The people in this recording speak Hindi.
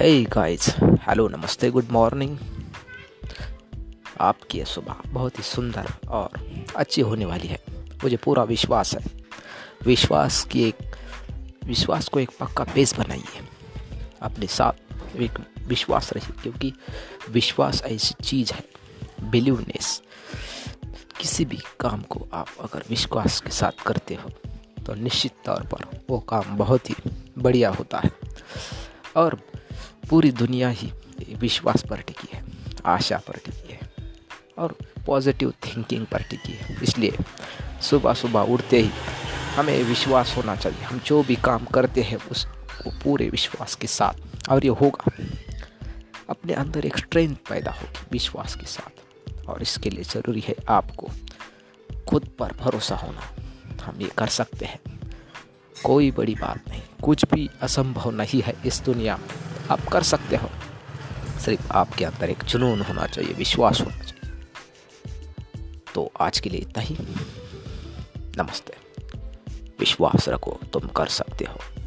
हे गाइस हेलो नमस्ते गुड मॉर्निंग आपकी सुबह बहुत ही सुंदर और अच्छी होने वाली है। मुझे पूरा विश्वास है। विश्वास की एक, विश्वास को एक पक्का बेस बनाइए। अपने साथ एक विश्वास रहिए, क्योंकि विश्वास ऐसी चीज़ है। बिलीवनेस किसी भी काम को आप अगर विश्वास के साथ करते हो तो निश्चित तौर पर वो काम बहुत ही बढ़िया होता है। और पूरी दुनिया ही विश्वास पर टिकी है, आशा पर टिकी है और पॉजिटिव थिंकिंग पर टिकी है। इसलिए सुबह सुबह उठते ही हमें विश्वास होना चाहिए। हम जो भी काम करते हैं, उसको पूरे विश्वास के साथ। और ये होगा। अपने अंदर एक स्ट्रेंथ पैदा होगी विश्वास के साथ। और इसके लिए ज़रूरी है आपको खुद पर भरोसा होना। हम ये कर सकते हैं। कोई बड़ी बात नहीं। कुछ भी असंभव नहीं है इस दुनिया में। आप कर सकते हो। सिर्फ़ आपके अंदर एक जुनून होना चाहिए, विश्वास होना चाहिए। तो आज के लिए इतना ही। नमस्ते। विश्वास रखो, तुम कर सकते हो।